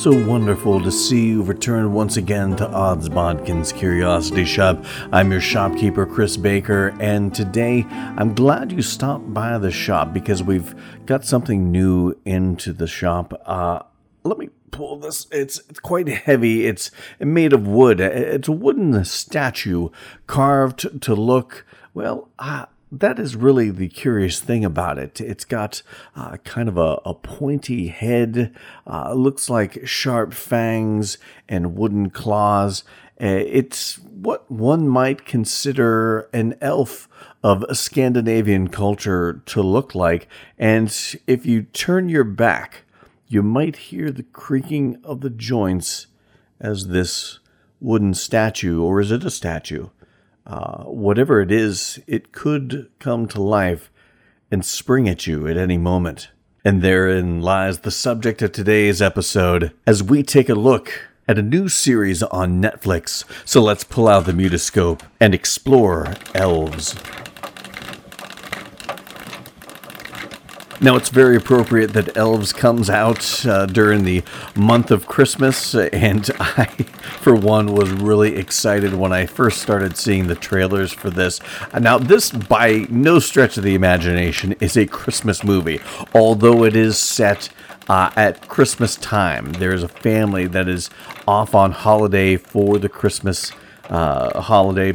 So wonderful to see you return once again to Odds Bodkin's Curiosity Shop. I'm your shopkeeper, Chris Baker, and today I'm glad you stopped by the shop because we've got something new into the shop. Uh, let me pull this. It's it's quite heavy. It's made of wood. It's a wooden statue carved to look well. Uh, that is really the curious thing about it. It's got uh, kind of a, a pointy head, uh, looks like sharp fangs and wooden claws. Uh, it's what one might consider an elf of Scandinavian culture to look like. And if you turn your back, you might hear the creaking of the joints as this wooden statue, or is it a statue? Uh, whatever it is, it could come to life and spring at you at any moment. And therein lies the subject of today's episode as we take a look at a new series on Netflix. So let's pull out the mutoscope and explore elves. Now, it's very appropriate that Elves comes out uh, during the month of Christmas, and I, for one, was really excited when I first started seeing the trailers for this. Now, this, by no stretch of the imagination, is a Christmas movie, although it is set uh, at Christmas time. There's a family that is off on holiday for the Christmas uh, holiday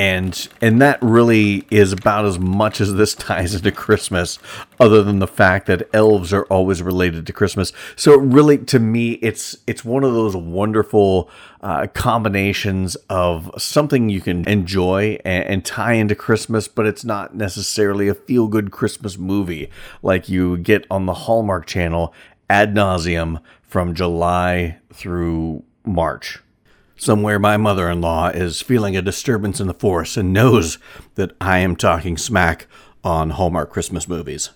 and and that really is about as much as this ties into Christmas, other than the fact that elves are always related to Christmas. So really, to me, it's it's one of those wonderful uh, combinations of something you can enjoy and, and tie into Christmas, but it's not necessarily a feel good Christmas movie like you get on the Hallmark Channel ad nauseum from July through March. Somewhere my mother in law is feeling a disturbance in the force and knows that I am talking smack on Hallmark Christmas movies.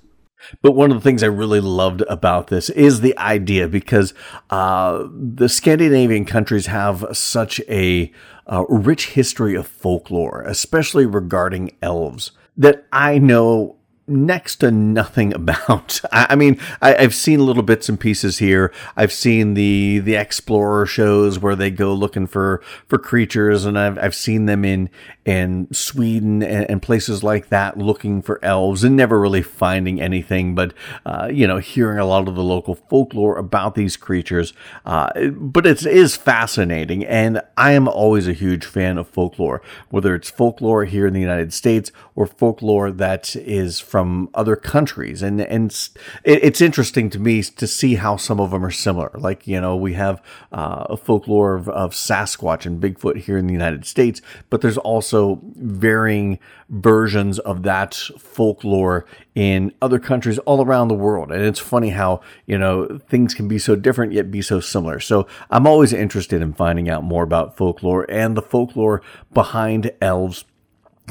But one of the things I really loved about this is the idea because uh, the Scandinavian countries have such a uh, rich history of folklore, especially regarding elves, that I know next to nothing about. I, I mean, I, have seen little bits and pieces here. I've seen the the explorer shows where they go looking for for creatures, and I've I've seen them in in Sweden and, and places like that looking for elves and never really finding anything. But uh, you know, hearing a lot of the local folklore about these creatures. Uh, but it is fascinating, and I am always a huge fan of folklore, whether it's folklore here in the United States or folklore that is from other countries. And, and it's interesting to me to see how some of them are similar. Like, you know, we have uh, a folklore of, of Sasquatch and Bigfoot here in the United States, but there's also varying versions of that folklore in other countries all around the world. And it's funny how, you know, things can be so different yet be so similar. So I'm always interested in finding out more about folklore and the folklore behind elves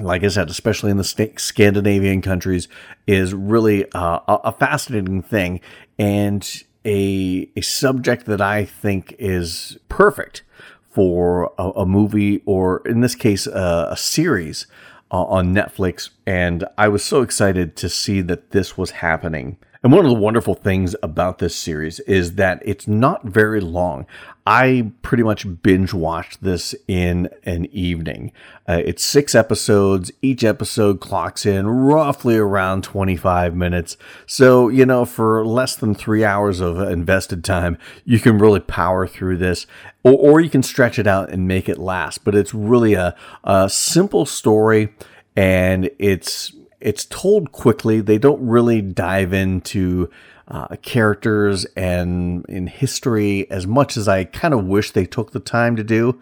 like I said, especially in the Scandinavian countries, is really uh, a fascinating thing and a, a subject that I think is perfect for a, a movie or, in this case, a, a series uh, on Netflix. And I was so excited to see that this was happening. And one of the wonderful things about this series is that it's not very long. I pretty much binge watched this in an evening. Uh, it's six episodes. Each episode clocks in roughly around 25 minutes. So, you know, for less than three hours of invested time, you can really power through this, or, or you can stretch it out and make it last. But it's really a, a simple story and it's it's told quickly. They don't really dive into uh, characters and in history as much as I kind of wish they took the time to do.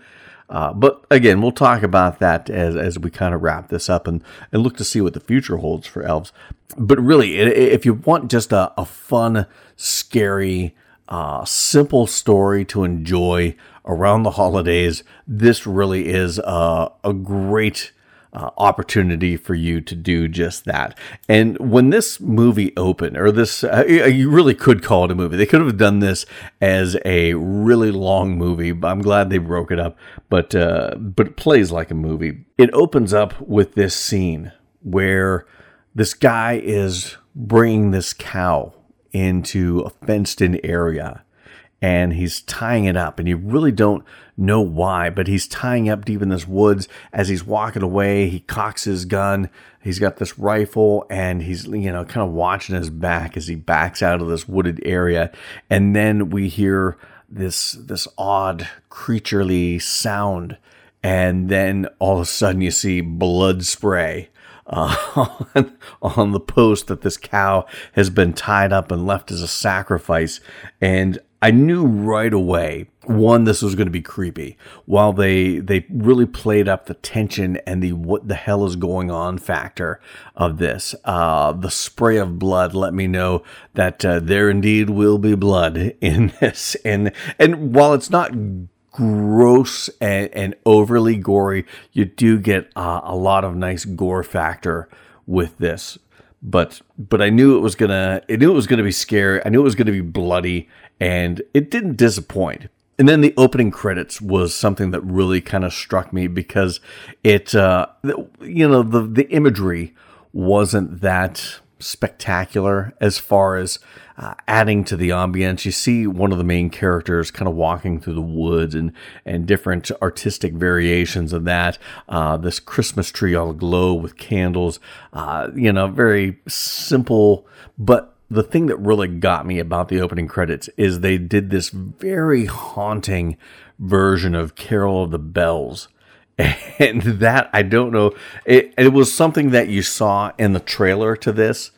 Uh, but again, we'll talk about that as, as we kind of wrap this up and, and look to see what the future holds for elves. But really, if you want just a, a fun, scary, uh, simple story to enjoy around the holidays, this really is a, a great uh, opportunity for you to do just that. And when this movie opened, or this, uh, you really could call it a movie. They could have done this as a really long movie. I'm glad they broke it up, but uh, but it plays like a movie. It opens up with this scene where this guy is bringing this cow into a fenced-in area and he's tying it up and you really don't know why but he's tying up deep in this woods as he's walking away he cocks his gun he's got this rifle and he's you know kind of watching his back as he backs out of this wooded area and then we hear this this odd creaturely sound and then all of a sudden you see blood spray uh, on, on the post that this cow has been tied up and left as a sacrifice. And I knew right away, one, this was going to be creepy. While they they really played up the tension and the what the hell is going on factor of this, uh, the spray of blood let me know that uh, there indeed will be blood in this. And and while it's not gross and, and overly gory, you do get uh, a lot of nice gore factor with this but but I knew it was gonna I knew it was gonna be scary. I knew it was gonna be bloody, and it didn't disappoint. And then the opening credits was something that really kind of struck me because it, uh, you know, the the imagery wasn't that spectacular as far as uh, adding to the ambience. You see one of the main characters kind of walking through the woods and, and different artistic variations of that. Uh, this Christmas tree all aglow with candles, uh, you know, very simple, but the thing that really got me about the opening credits is they did this very haunting version of Carol of the Bells. And that, I don't know, it, it was something that you saw in the trailer to this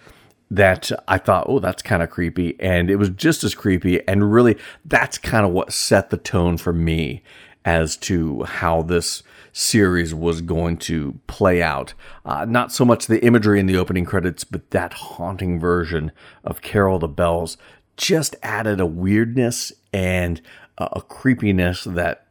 that I thought, oh, that's kind of creepy. And it was just as creepy. And really, that's kind of what set the tone for me as to how this series was going to play out. Uh, not so much the imagery in the opening credits, but that haunting version of Carol the Bells just added a weirdness and a creepiness that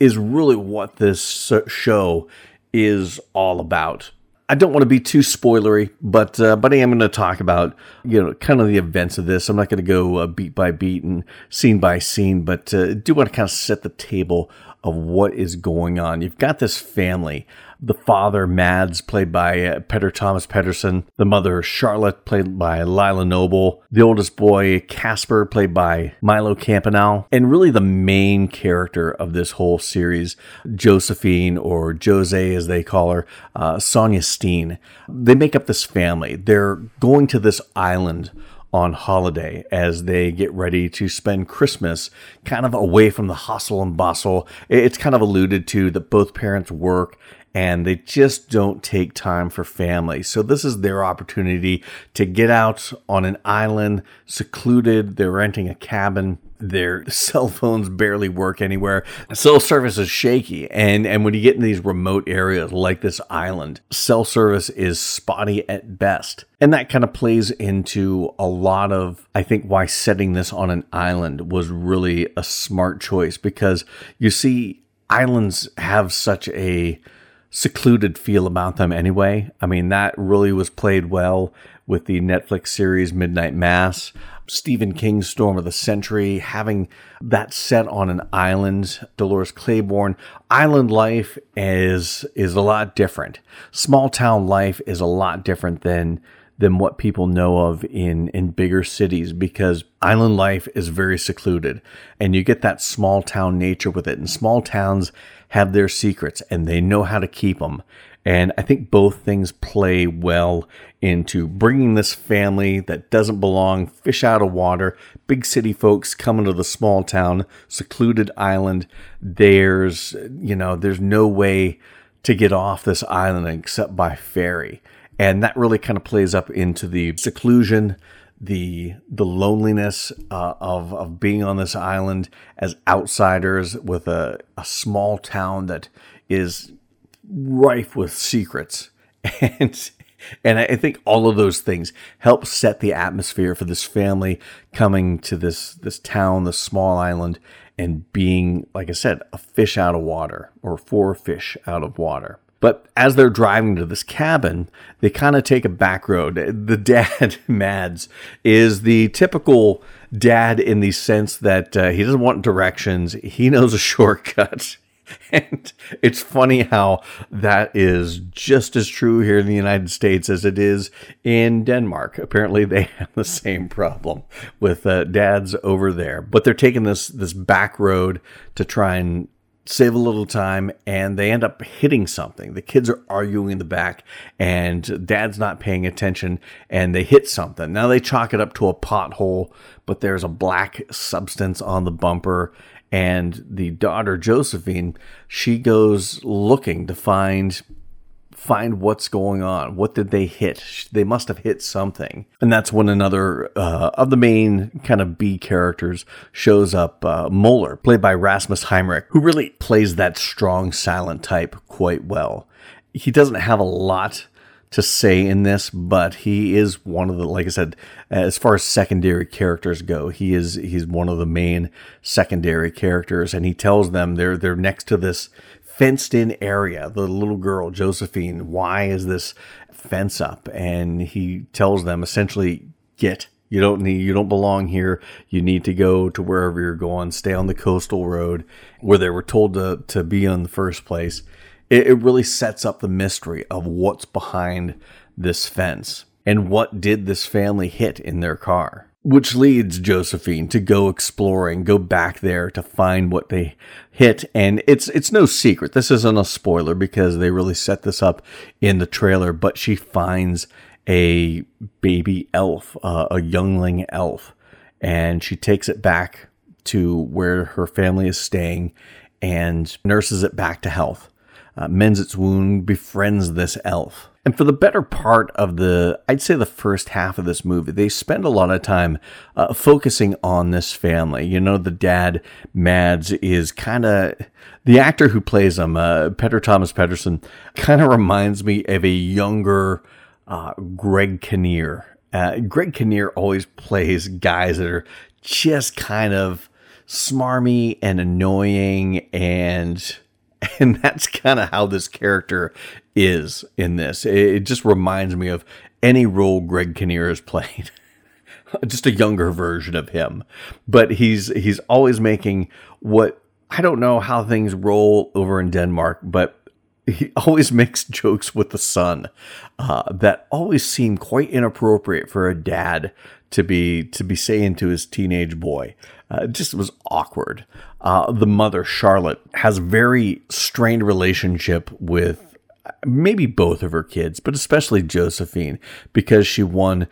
is really what this show is all about. I don't want to be too spoilery, but uh, but I am going to talk about you know kind of the events of this. I'm not going to go uh, beat by beat and scene by scene, but uh, do want to kind of set the table of what is going on. You've got this family. The father, Mads, played by uh, Peder Thomas Pedersen. The mother, Charlotte, played by Lila Nobel. The oldest boy, Casper, played by Milo Campanale. And really the main character of this whole series, Josephine, or Jose as they call her, uh, Sonja Steen. They make up this family. They're going to this island on holiday as they get ready to spend Christmas kind of away from the hustle and bustle. It's kind of alluded to that both parents work and they just don't take time for family. So this is their opportunity to get out on an island, secluded. They're renting a cabin their cell phones barely work anywhere. Cell service is shaky. And, and when you get in these remote areas like this island, cell service is spotty at best. And that kind of plays into a lot of, I think, why setting this on an island was really a smart choice because you see, islands have such a secluded feel about them anyway. I mean, that really was played well with the Netflix series Midnight Mass. Stephen King's Storm of the Century, having that set on an island, Dolores Claiborne. Island life is is a lot different. Small town life is a lot different than than what people know of in in bigger cities because island life is very secluded and you get that small town nature with it and small towns have their secrets and they know how to keep them and I think both things play well into bringing this family that doesn't belong fish out of water. Big city folks coming to the small town, secluded island. There's, you know, there's no way to get off this island except by ferry. And that really kind of plays up into the seclusion, the the loneliness uh, of of being on this island as outsiders with a, a small town that is rife with secrets. And and I think all of those things help set the atmosphere for this family coming to this this town, this small island, and being, like I said, a fish out of water or four fish out of water. But as they're driving to this cabin, they kind of take a back road. The dad, Mads, is the typical dad in the sense that uh, he doesn't want directions. He knows a shortcut. And it's funny how that is just as true here in the United States as it is in Denmark. Apparently, they have the same problem with uh, dads over there, but they're taking this this back road to try and save a little time and they end up hitting something. The kids are arguing in the back and dad's not paying attention and they hit something. Now they chalk it up to a pothole, but there's a black substance on the bumper and the daughter Josephine, she goes looking to find find what's going on. What did they hit? They must have hit something. And that's when another uh, of the main kind of B characters shows up, uh, Moller, played by Rasmus Hammerich, who really plays that strong silent type quite well. He doesn't have a lot to say in this, but he is one of the, like I said, as far as secondary characters go, he is he's one of the main secondary characters, and he tells them they're they're next to this fenced in area. The little girl Josephine, why is this fence up? And he tells them essentially, get. You don't need, you don't belong here. You need to go to wherever you're going. Stay on the coastal road where they were told to, to be in the first place it, it really sets up the mystery of what's behind this fence and what did this family hit in their car which leads Josephine to go exploring, go back there to find what they hit. And it's it's no secret. This isn't a spoiler because they really set this up in the trailer. But she finds a baby elf, uh, a youngling elf, and she takes it back to where her family is staying and nurses it back to health uh, mends its wound, befriends this elf. And for the better part of the, I'd say the first half of this movie, they spend a lot of time uh, focusing on this family. You know, the dad, Mads, is kind of, the actor who plays him, uh, Peder Thomas Pedersen, kind of reminds me of a younger uh, Greg Kinnear. Uh, Greg Kinnear always plays guys that are just kind of smarmy and annoying and And that's kind of how this character is in this. It just reminds me of any role Greg Kinnear has played. just a younger version of him. But he's he's always making what I don't know how things roll over in Denmark, but he always makes jokes with the son uh, that always seem quite inappropriate for a dad to be to be saying to his teenage boy. Uh, it just was awkward. Uh, the mother, Charlotte, has very strained relationship with maybe both of her kids, but especially Josephine, because she one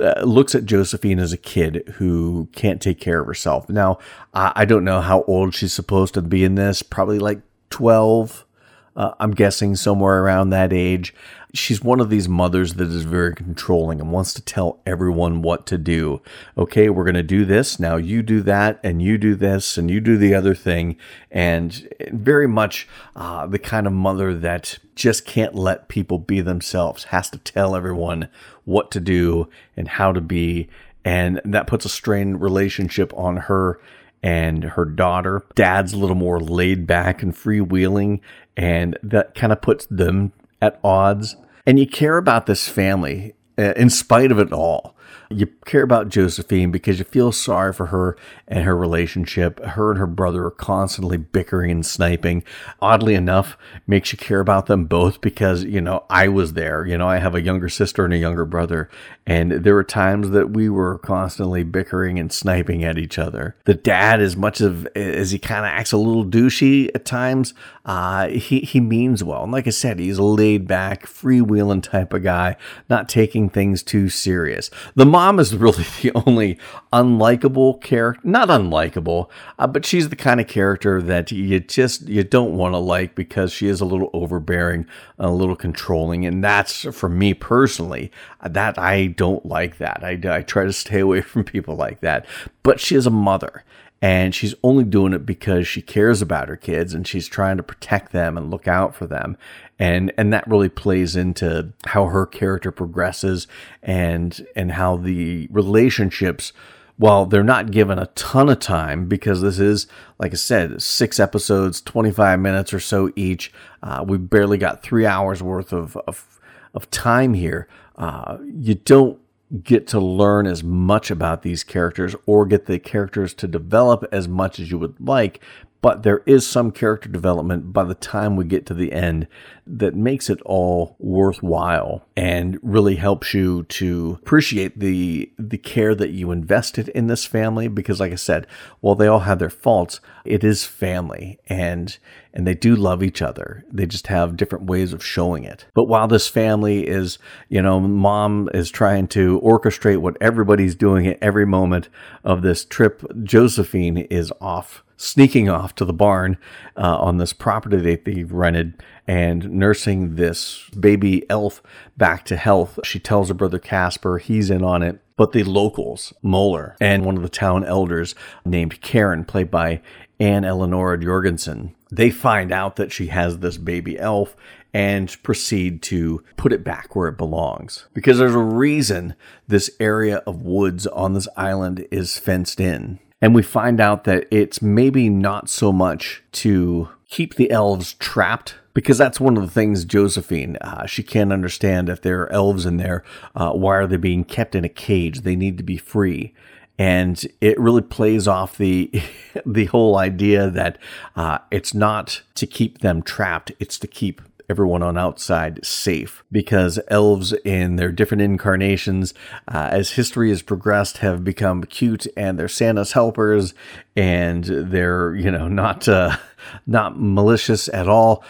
uh, looks at Josephine as a kid who can't take care of herself. Now, I, I don't know how old she's supposed to be in this. Probably like twelve. Uh, I'm guessing somewhere around that age she's one of these mothers that is very controlling and wants to tell everyone what to do. Okay, we're going to do this. Now you do that, and you do this, and you do the other thing. And very much uh, the kind of mother that just can't let people be themselves, has to tell everyone what to do and how to be. And that puts a strained relationship on her and her daughter. Dad's a little more laid back and freewheeling, and that kind of puts them at odds. And you care about this family uh, in spite of it all. You care about Josephine because you feel sorry for her and her relationship. Her and her brother are constantly bickering and sniping. Oddly enough, makes you care about them both because, you know, I was there. You know, I have a younger sister and a younger brother, and there were times that we were constantly bickering and sniping at each other. The dad, as much of as he kind of acts a little douchey at times, uh, he, he means well. And like I said, he's a laid back, freewheeling type of guy, not taking things too serious. The mom is really the only unlikable character. Not unlikable, uh, but she's the kind of character that you just you don't want to like because she is a little overbearing, a little controlling, and that's for me personally. Uh, that I don't like that. I, I try to stay away from people like that. But she is a mother, and she's only doing it because she cares about her kids and she's trying to protect them and look out for them and and that really plays into how her character progresses and and how the relationships while they're not given a ton of time because this is, like I said, six episodes, 25 minutes or so each, uh, we barely got three hours worth of, of, of time here. Uh, you don't get to learn as much about these characters or get the characters to develop as much as you would like but there is some character development by the time we get to the end that makes it all worthwhile and really helps you to appreciate the the care that you invested in this family because like I said, while they all have their faults, it is family. And and they do love each other. They just have different ways of showing it. But while this family is, you know, mom is trying to orchestrate what everybody's doing at every moment of this trip, Josephine is off sneaking off to the barn uh, on this property that they've rented and nursing this baby elf back to health. She tells her brother Casper, he's in on it. But the locals, Moeller, and one of the town elders named Karen, played by Ann Eleonora Jorgensen, they find out that she has this baby elf and proceed to put it back where it belongs. Because there's a reason this area of woods on this island is fenced in. And we find out that it's maybe not so much to keep the elves trapped because that's one of the things Josephine uh, she can't understand if there are elves in there uh, why are they being kept in a cage they need to be free and it really plays off the the whole idea that uh, it's not to keep them trapped it's to keep everyone on outside safe because elves in their different incarnations uh, as history has progressed have become cute and they're santa's helpers and they're you know not uh, not malicious at all.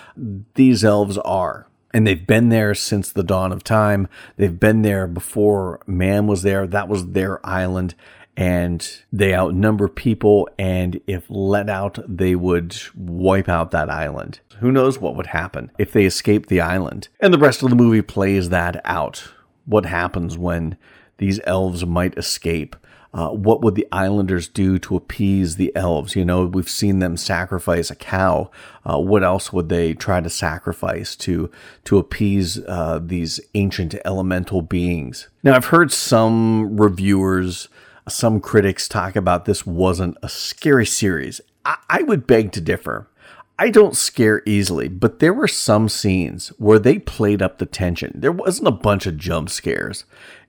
These elves are and they've been there since the dawn of time. They've been there before man was there. That was their island and they outnumber people and if let out they would wipe out that island who knows what would happen if they escape the island and the rest of the movie plays that out what happens when these elves might escape uh, what would the islanders do to appease the elves? You know, we've seen them sacrifice a cow. Uh, what else would they try to sacrifice to to appease uh, these ancient elemental beings? Now, I've heard some reviewers some critics talk about this wasn't a scary series. I, I would beg to differ. I don't scare easily, but there were some scenes where they played up the tension. There wasn't a bunch of jump scares.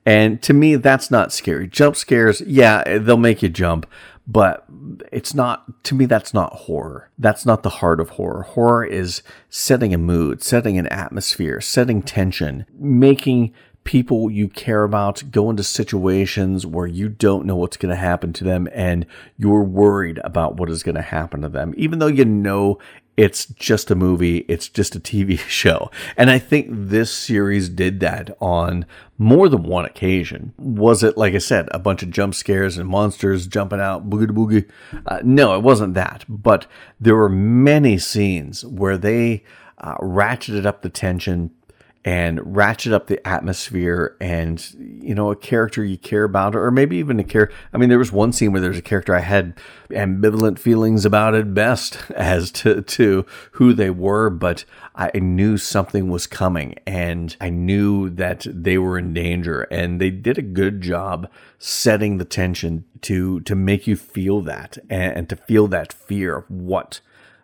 And to me, that's not scary. Jump scares, yeah, they'll make you jump, but it's not, to me, that's not horror. That's not the heart of horror. Horror is setting a mood, setting an atmosphere, setting tension, making people you care about go into situations where you don't know what's going to happen to them and you're worried about what is going to happen to them, even though you know it's just a movie, it's just a TV show. And I think this series did that on more than one occasion. Was it, like I said, a bunch of jump scares and monsters jumping out, boogie boogie? Uh, no, it wasn't that. But there were many scenes where they uh, ratcheted up the tension and ratchet up the atmosphere and you know a character you care about or maybe even a character i mean there was one scene where there's a character i had ambivalent feelings about at best as to to who they were but i knew something was coming and i knew that they were in danger and they did a good job setting the tension to to make you feel that and, and to feel that fear of what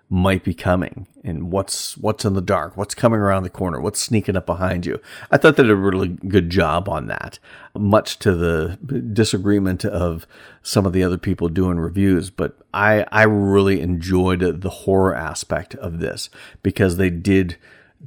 might be coming and what's what's in the dark, what's coming around the corner, what's sneaking up behind you. I thought they did a really good job on that, much to the disagreement of some of the other people doing reviews. But I I really enjoyed the horror aspect of this because they did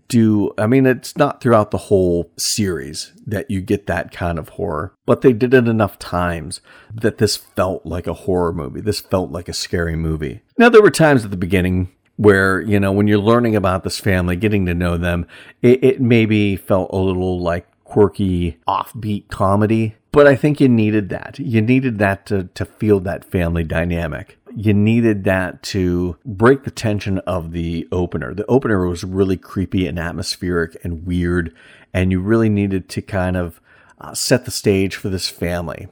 do I mean it's not throughout the whole series that you get that kind of horror, but they did it enough times that this felt like a horror movie. This felt like a scary movie. Now there were times at the beginning where, you know, when you're learning about this family, getting to know them, it, it maybe felt a little like quirky, offbeat comedy. But I think you needed that. You needed that to, to feel that family dynamic you needed that to break the tension of the opener. The opener was really creepy and atmospheric and weird, and you really needed to kind of uh, set the stage for this family.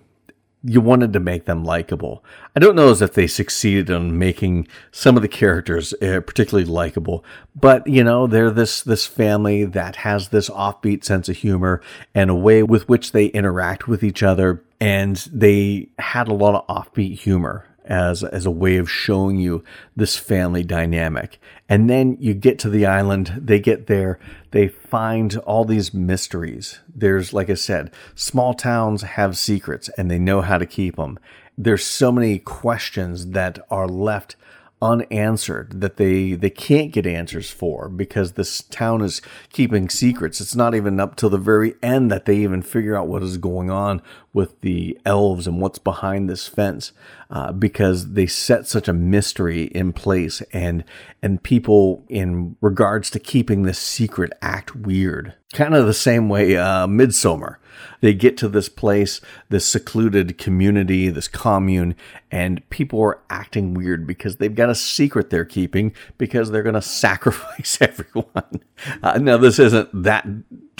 You wanted to make them likable. I don't know as if they succeeded in making some of the characters uh, particularly likable, but you know they're this this family that has this offbeat sense of humor and a way with which they interact with each other And they had a lot of offbeat humor as as a way of showing you this family dynamic. And then you get to the island, they get there, they find all these mysteries. There's like I said, small towns have secrets and they know how to keep them. There's so many questions that are left unanswered that they they can't get answers for because this town is keeping secrets. It's not even up till the very end that they even figure out what is going on with the elves and what's behind this fence uh, because they set such a mystery in place and and people in regards to keeping this secret act weird. Kind of the same way uh, Midsommar they get to this place, this secluded community, this commune, and people are acting weird because they've got a secret they're keeping because they're going to sacrifice everyone. Uh, now, this isn't that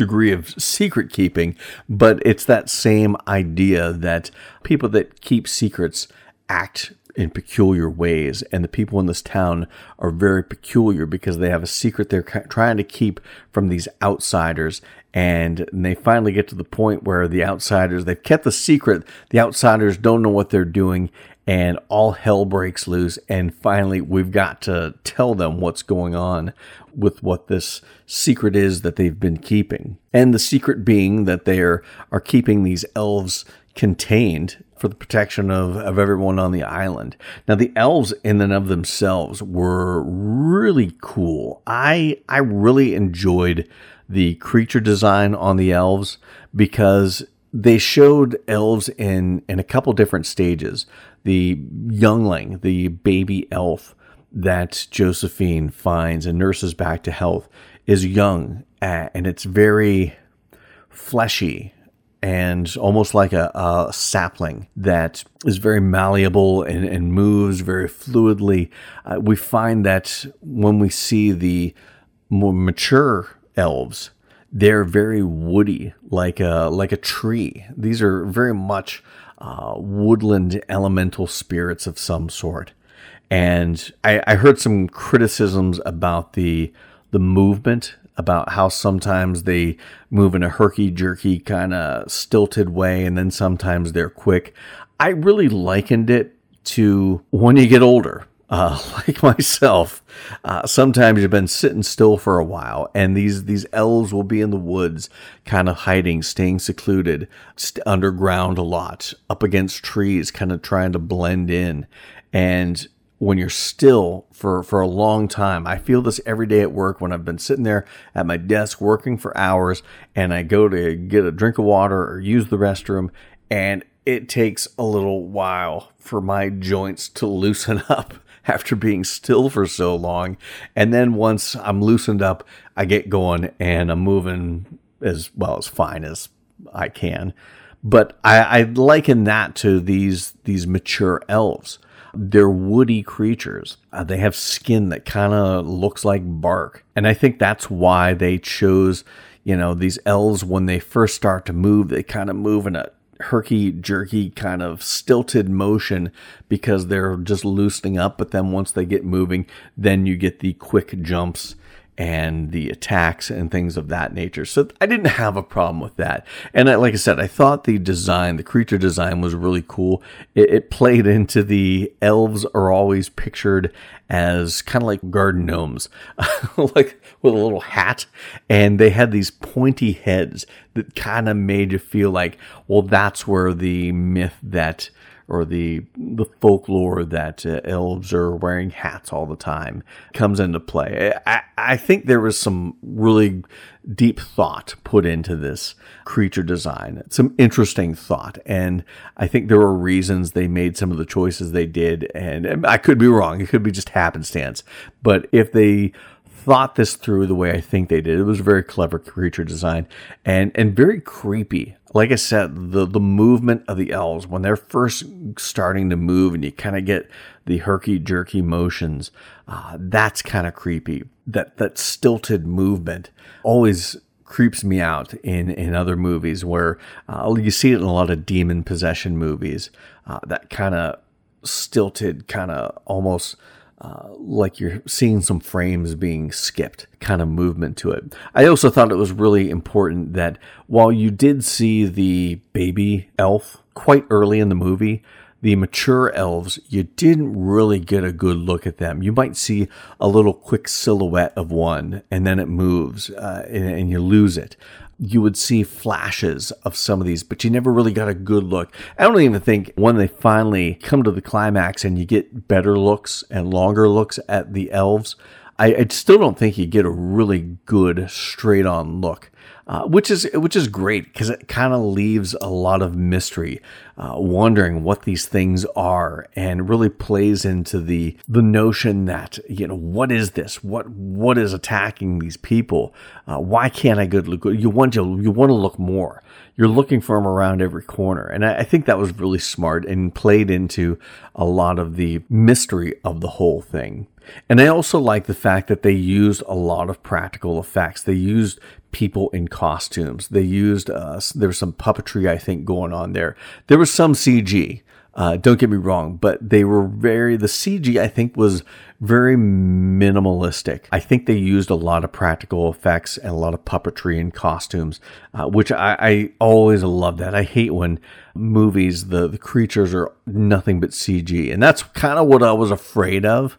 degree of secret keeping, but it's that same idea that people that keep secrets act in peculiar ways. And the people in this town are very peculiar because they have a secret they're trying to keep from these outsiders. And they finally get to the point where the outsiders, they've kept the secret. The outsiders don't know what they're doing and all hell breaks loose. And finally, we've got to tell them what's going on with what this secret is that they've been keeping. And the secret being that they are, are keeping these elves contained for the protection of, of everyone on the island. Now, the elves in and of themselves were really cool. I, I really enjoyed the creature design on the elves because they showed elves in, in a couple different stages. The youngling, the baby elf that Josephine finds and nurses back to health is young and it's very fleshy and almost like a, a, sapling that is very malleable and, and moves very fluidly. Uh, we find that when we see the more mature elves, they're very woody, like a like a tree. These are very much uh, woodland elemental spirits of some sort. And I, I heard some criticisms about the the movement about how sometimes they move in a herky jerky kind of stilted way and then sometimes they're quick. I really likened it to when you get older. Uh, like myself, uh, sometimes you've been sitting still for a while, and these these elves will be in the woods, kind of hiding, staying secluded, st- underground a lot, up against trees, kind of trying to blend in. And when you're still for, for a long time. I feel this every day at work when I've been sitting there at my desk working for hours and I go to get a drink of water or use the restroom and it takes a little while for my joints to loosen up after being still for so long. And then once I'm loosened up, I get going and I'm moving as well as fine as I can. But I, I liken that to these these mature elves they're woody creatures. Uh, they have skin that kind of looks like bark. And I think that's why they chose, you know, these elves when they first start to move, they kind of move in a herky jerky kind of stilted motion because they're just loosening up. But then once they get moving, then you get the quick jumps and the attacks and things of that nature. So I didn't have a problem with that. And I, like I said, I thought the design, the creature design was really cool. It, it played into the elves are always pictured as kind of like garden gnomes, like with a little hat. And they had these pointy heads that kind of made you feel like, well, that's where the myth that or the the folklore that uh, elves are wearing hats all the time comes into play. I, I think there was some really deep thought put into this creature design, some interesting thought, and I think there were reasons they made some of the choices they did. And, and I could be wrong; it could be just happenstance. But if they thought this through the way I think they did. It was a very clever creature design and and very creepy. Like I said, the the movement of the elves when they're first starting to move and you kind of get the herky jerky motions, uh, that's kind of creepy. That that stilted movement always creeps me out in in other movies where uh, you see it in a lot of demon possession movies. Uh, that kind of stilted, kind of almost uh, like you're seeing some frames being skipped kind of movement to it. I also thought it was really important that while you did see the baby elf quite early in the movie, the mature elves, you didn't really get a good look at them. You might see a little quick silhouette of one and then it moves uh, and, and you lose it you would see flashes of some of these, but you never really got a good look. I don't even think when they finally come to the climax and you get better looks and longer looks at the elves, I, I still don't think you get a really good straight on look uh, which is which is great because it kind of leaves a lot of mystery, uh, wondering what these things are, and really plays into the the notion that you know what is this? What what is attacking these people? Uh, why can't I go look? You want to you want to look more. You're looking for them around every corner, and I, I think that was really smart and played into a lot of the mystery of the whole thing. And I also like the fact that they used a lot of practical effects. They used people in costumes. They used uh, there was some puppetry I think going on there. There was some CG. Uh, don't get me wrong, but they were very the CG I think was very minimalistic. I think they used a lot of practical effects and a lot of puppetry and costumes, uh, which I, I, always love that. I hate when movies the the creatures are nothing but CG, and that's kind of what I was afraid of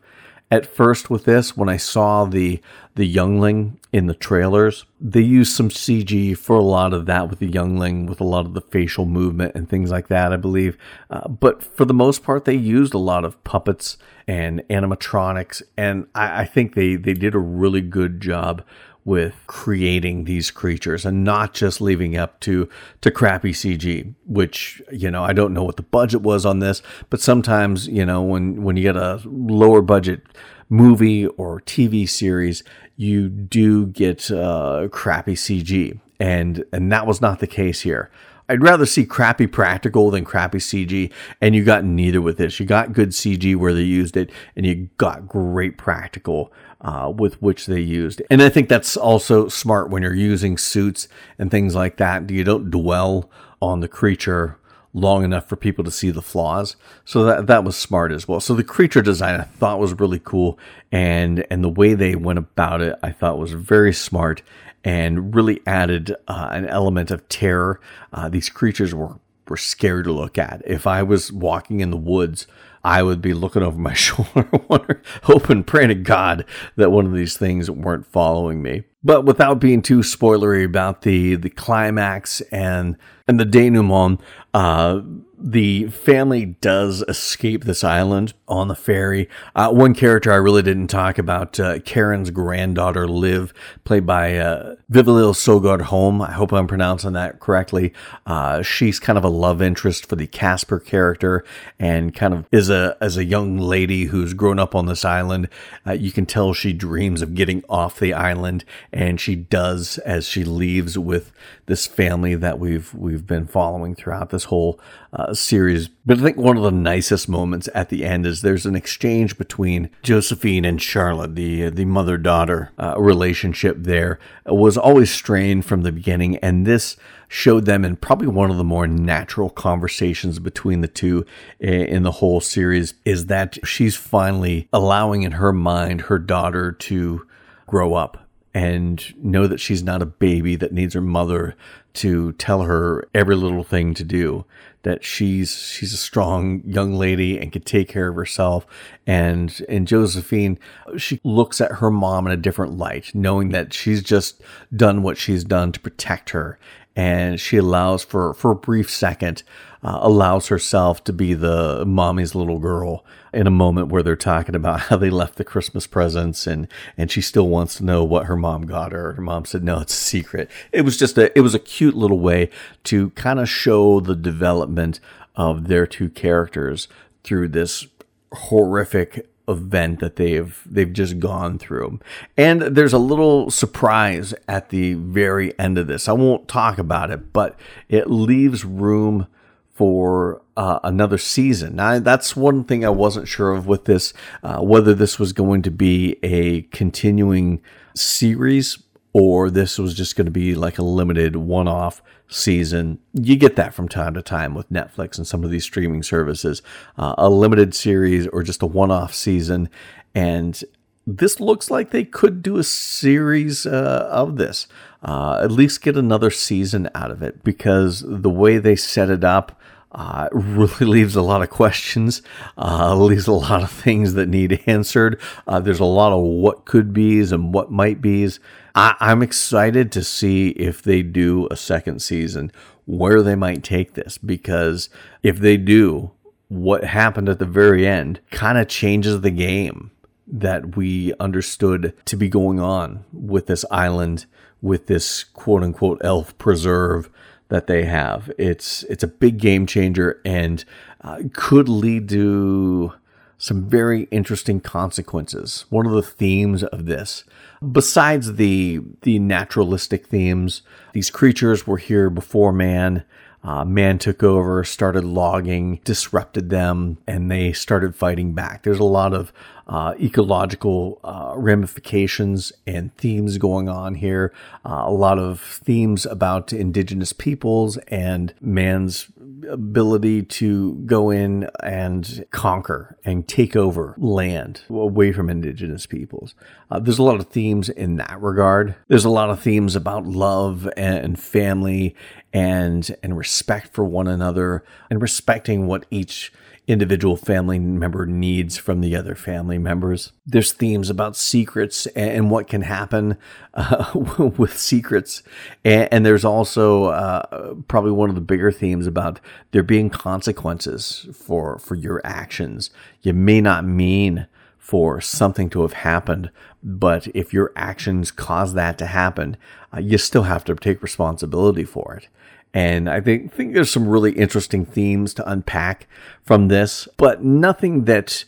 at first with this when I saw the the youngling in the trailers. They used some CG for a lot of that with the youngling, with a lot of the facial movement and things like that, I believe. Uh, but for the most part, they used a lot of puppets and animatronics, and I, I think they they did a really good job with creating these creatures and not just leaving up to to crappy CG which you know I don't know what the budget was on this but sometimes you know when when you get a lower budget movie or TV series you do get uh, crappy CG and and that was not the case here I'd rather see crappy practical than crappy CG, and you got neither with this. You got good CG where they used it, and you got great practical uh, with which they used. And I think that's also smart when you're using suits and things like that. You don't dwell on the creature long enough for people to see the flaws. So that that was smart as well. So the creature design I thought was really cool and and the way they went about it I thought was very smart and really added uh, an element of terror. Uh, these creatures were were scary to look at. If I was walking in the woods, I would be looking over my shoulder, hoping, praying to God that one of these things weren't following me. But without being too spoilery about the the climax and and the denouement, uh, the family does escape this island on the ferry. Uh, one character I really didn't talk about, uh, Karen's granddaughter, Liv, played by uh, Vivelill Søgaard Holm. I hope I'm pronouncing that correctly. Uh, she's kind of a love interest for the Casper character and kind of is a, as a young lady who's grown up on this island. Uh, you can tell she dreams of getting off the island and she does as she leaves with this family that we've, we've been following throughout this whole uh, series. But I think one of the nicest moments at the end is there's an exchange between Josephine and Charlotte, the the mother daughter uh, relationship. There it was always strained from the beginning, and this showed them in probably one of the more natural conversations between the two in the whole series. Is that she's finally allowing in her mind her daughter to grow up and know that she's not a baby that needs her mother to tell her every little thing to do that she's she's a strong young lady and can take care of herself. And and Josephine she looks at her mom in a different light knowing that she's just done what she's done to protect her and she allows for for a brief second uh, allows herself to be the mommy's little girl in a moment where they're talking about how they left the Christmas presents and and she still wants to know what her mom got her. Her mom said no, it's a secret. It was just a it was a cute little way to kind of show the development of their two characters through this horrific event that they've they've just gone through. And there's a little surprise at the very end of this. I won't talk about it, but it leaves room for uh, another season. Now, that's one thing I wasn't sure of with this, uh, whether this was going to be a continuing series or this was just going to be like a limited one off season. You get that from time to time with Netflix and some of these streaming services, uh, a limited series or just a one off season. And this looks like they could do a series uh, of this, uh, at least get another season out of it, because the way they set it up uh, really leaves a lot of questions, uh, leaves a lot of things that need answered. Uh, there's a lot of what could be's and what might be's. I- I'm excited to see if they do a second season, where they might take this, because if they do, what happened at the very end kind of changes the game that we understood to be going on with this island, with this quote unquote elf preserve that they have. It's it's a big game changer and uh, could lead to some very interesting consequences. One of the themes of this, besides the the naturalistic themes, these creatures were here before man. Uh, man took over, started logging, disrupted them, and they started fighting back. There's a lot of uh, ecological uh, ramifications and themes going on here. Uh, a lot of themes about indigenous peoples and man's ability to go in and conquer and take over land away from indigenous peoples. Uh, there's a lot of themes in that regard. There's a lot of themes about love and family and and respect for one another and respecting what each individual family member needs from the other family members. There's themes about secrets and what can happen uh, with secrets. And, and there's also uh, probably one of the bigger themes about there being consequences for, for your actions. You may not mean for something to have happened, but if your actions cause that to happen, uh, you still have to take responsibility for it. And I think, think there's some really interesting themes to unpack from this, but nothing that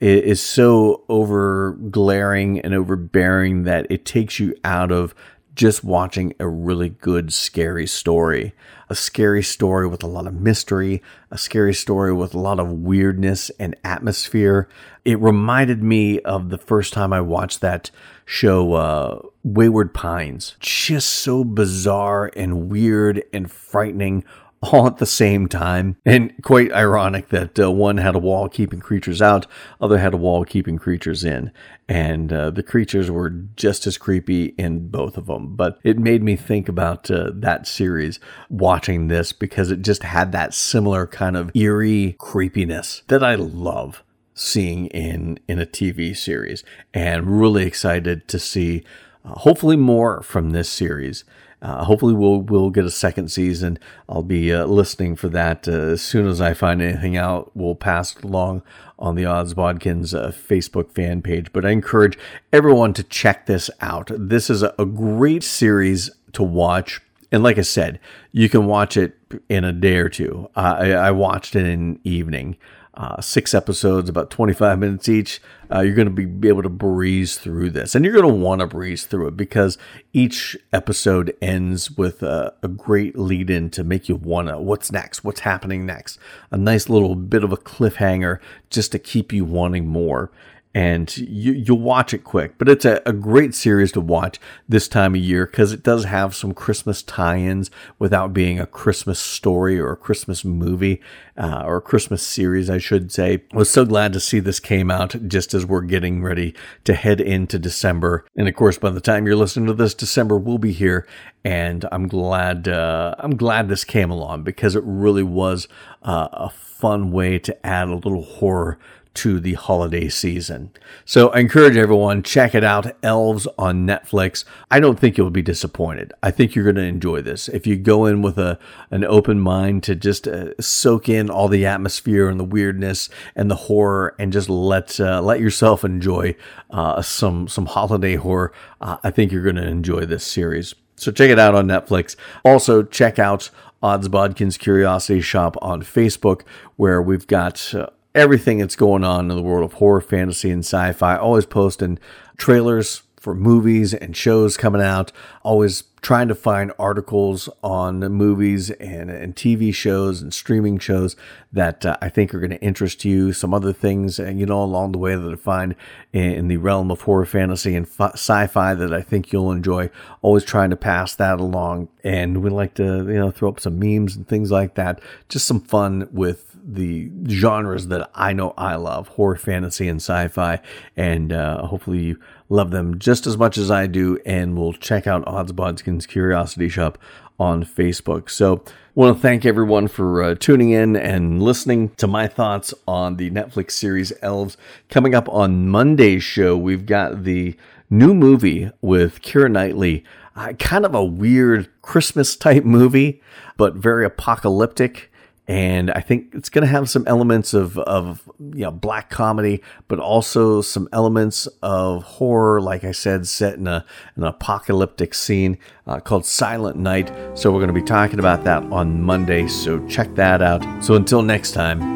is so over glaring and overbearing that it takes you out of just watching a really good, scary story. A scary story with a lot of mystery, a scary story with a lot of weirdness and atmosphere. It reminded me of the first time I watched that show, uh, Wayward Pines. Just so bizarre and weird and frightening all at the same time. And quite ironic that uh, one had a wall keeping creatures out, other had a wall keeping creatures in. And uh, the creatures were just as creepy in both of them. But it made me think about uh, that series watching this because it just had that similar kind of eerie creepiness that I love seeing in in a TV series and really excited to see uh, hopefully more from this series uh, hopefully, we'll we'll get a second season. I'll be uh, listening for that uh, as soon as I find anything out. We'll pass along on the Odds Bodkins uh, Facebook fan page. But I encourage everyone to check this out. This is a, a great series to watch. And like I said, you can watch it in a day or two. I, I watched it in an evening uh, six episodes, about 25 minutes each. Uh, you're going to be, be able to breeze through this. And you're going to want to breeze through it because each episode ends with a, a great lead in to make you want to, what's next? What's happening next? A nice little bit of a cliffhanger just to keep you wanting more and you, you'll watch it quick. But it's a, a great series to watch this time of year because it does have some Christmas tie-ins without being a Christmas story or a Christmas movie uh, or a Christmas series, I should say. I was so glad to see this came out just as we're getting ready to head into December. And of course, by the time you're listening to this, December will be here, and I'm glad uh, I'm glad this came along because it really was uh, a fun way to add a little horror to the holiday season. So I encourage everyone check it out Elves on Netflix. I don't think you'll be disappointed. I think you're going to enjoy this. If you go in with a an open mind to just uh, soak in all the atmosphere and the weirdness and the horror and just let uh, let yourself enjoy uh, some some holiday horror, uh, I think you're going to enjoy this series. So check it out on Netflix. Also check out Odds Bodkins Curiosity Shop on Facebook, where we've got uh, everything that's going on in the world of horror, fantasy, and sci fi. Always posting trailers for movies and shows coming out. Always trying to find articles on movies and, and TV shows and streaming shows that uh, I think are going to interest you. Some other things, uh, you know, along the way that I find in, in the realm of horror, fantasy, and fi- sci-fi that I think you'll enjoy. Always trying to pass that along, and we like to, you know, throw up some memes and things like that. Just some fun with the genres that I know I love horror, fantasy, and sci fi. And uh, hopefully you love them just as much as I do. And we'll check out Odds Bodkins Curiosity Shop on Facebook. So, want to thank everyone for uh, tuning in and listening to my thoughts on the Netflix series Elves. Coming up on Monday's show, we've got the new movie with Keira Knightley. Uh, kind of a weird Christmas type movie, but very apocalyptic and I think it's going to have some elements of of you know black comedy, but also some elements of horror. Like I said, set in a an apocalyptic scene uh, called Silent Night. So we're going to be talking about that on Monday. So check that out. So until next time.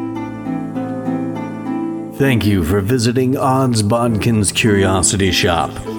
Thank you for visiting Odds Bodkins Curiosity Shop.